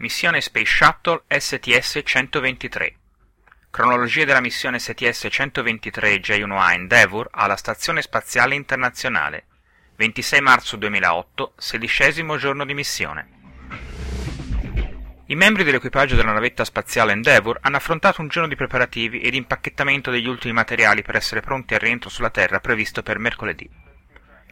Missione Space Shuttle STS-123 Cronologia della missione STS-123 J1A Endeavour alla Stazione Spaziale Internazionale 26 marzo 2008, sedicesimo giorno di missione. I membri dell'equipaggio della navetta spaziale Endeavour hanno affrontato un giorno di preparativi ed impacchettamento degli ultimi materiali per essere pronti al rientro sulla Terra previsto per mercoledì.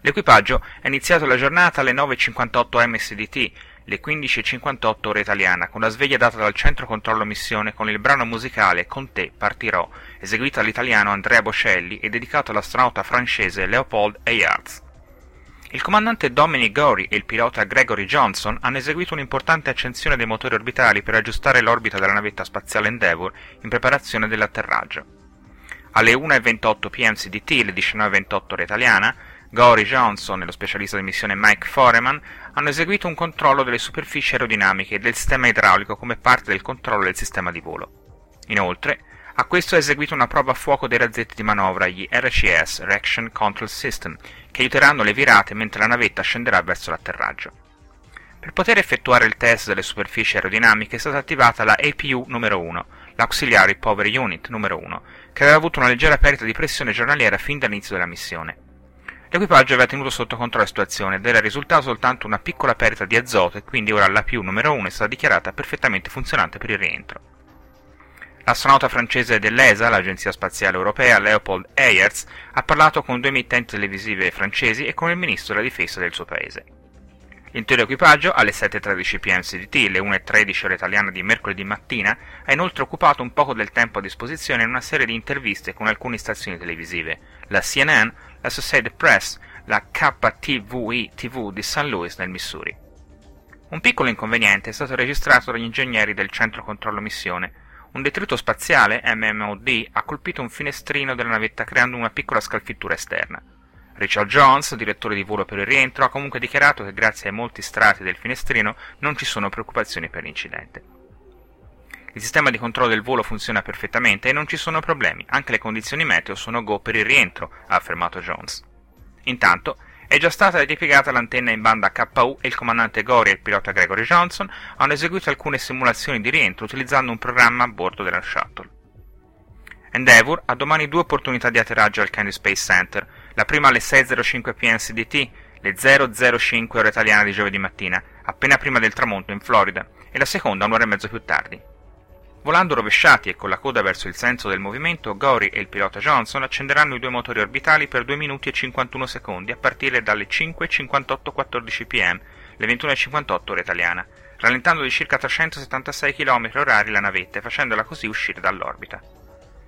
L'equipaggio ha iniziato la giornata alle 9.58 MSDT, le 15.58 ora italiana, con la sveglia data dal centro controllo missione con il brano musicale Con te partirò, eseguito dall'italiano Andrea Bocelli e dedicato all'astronauta francese Leopold Eyarts. Il comandante Dominic Gory e il pilota Gregory Johnson hanno eseguito un'importante accensione dei motori orbitali per aggiustare l'orbita della navetta spaziale Endeavour in preparazione dell'atterraggio. Alle 1.28 PMCDT, le 19.28 ora italiana, Gory Johnson e lo specialista di missione Mike Foreman hanno eseguito un controllo delle superfici aerodinamiche e del sistema idraulico come parte del controllo del sistema di volo. Inoltre, a questo ha eseguito una prova a fuoco dei razzetti di manovra, gli RCS Reaction Control System, che aiuteranno le virate mentre la navetta scenderà verso l'atterraggio. Per poter effettuare il test delle superfici aerodinamiche è stata attivata la APU numero 1, l'Auxiliary Power Unit numero 1, che aveva avuto una leggera perdita di pressione giornaliera fin dall'inizio della missione. L'equipaggio aveva tenuto sotto controllo la situazione ed era risultata soltanto una piccola perdita di azoto e quindi ora la più numero 1 è stata dichiarata perfettamente funzionante per il rientro. L'astronauta francese dell'ESA, l'Agenzia Spaziale Europea, Leopold Eyerts, ha parlato con due emittenti televisive francesi e con il ministro della difesa del suo paese. L'intero equipaggio, alle 7.13 pm CDT, le 1.13 ore italiane di mercoledì mattina, ha inoltre occupato un poco del tempo a disposizione in una serie di interviste con alcune stazioni televisive, la CNN, l'Associated Press, la KTVE TV di St. Louis nel Missouri. Un piccolo inconveniente è stato registrato dagli ingegneri del centro controllo missione. Un detrito spaziale, MMOD, ha colpito un finestrino della navetta creando una piccola scalfittura esterna. Richard Jones, direttore di volo per il rientro, ha comunque dichiarato che grazie ai molti strati del finestrino non ci sono preoccupazioni per l'incidente. Il sistema di controllo del volo funziona perfettamente e non ci sono problemi, anche le condizioni meteo sono go per il rientro, ha affermato Jones. Intanto, è già stata ripiegata l'antenna in banda KU e il comandante Gori e il pilota Gregory Johnson hanno eseguito alcune simulazioni di rientro utilizzando un programma a bordo della shuttle. Endeavour ha domani due opportunità di atterraggio al Kennedy Space Center, la prima alle 6.05 pm CDT, le 0.05 ore italiane di giovedì mattina, appena prima del tramonto in Florida, e la seconda un'ora e mezzo più tardi. Volando rovesciati e con la coda verso il senso del movimento, Gori e il pilota Johnson accenderanno i due motori orbitali per 2 minuti e 51 secondi a partire dalle 5.58.14 pm, le 21.58 ora italiana, rallentando di circa 376 km orari la navetta e facendola così uscire dall'orbita.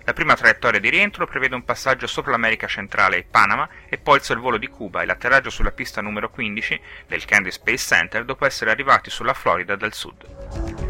La prima traiettoria di rientro prevede un passaggio sopra l'America centrale e Panama e poi il sorvolo di Cuba e l'atterraggio sulla pista numero 15 del Kennedy Space Center dopo essere arrivati sulla Florida dal sud.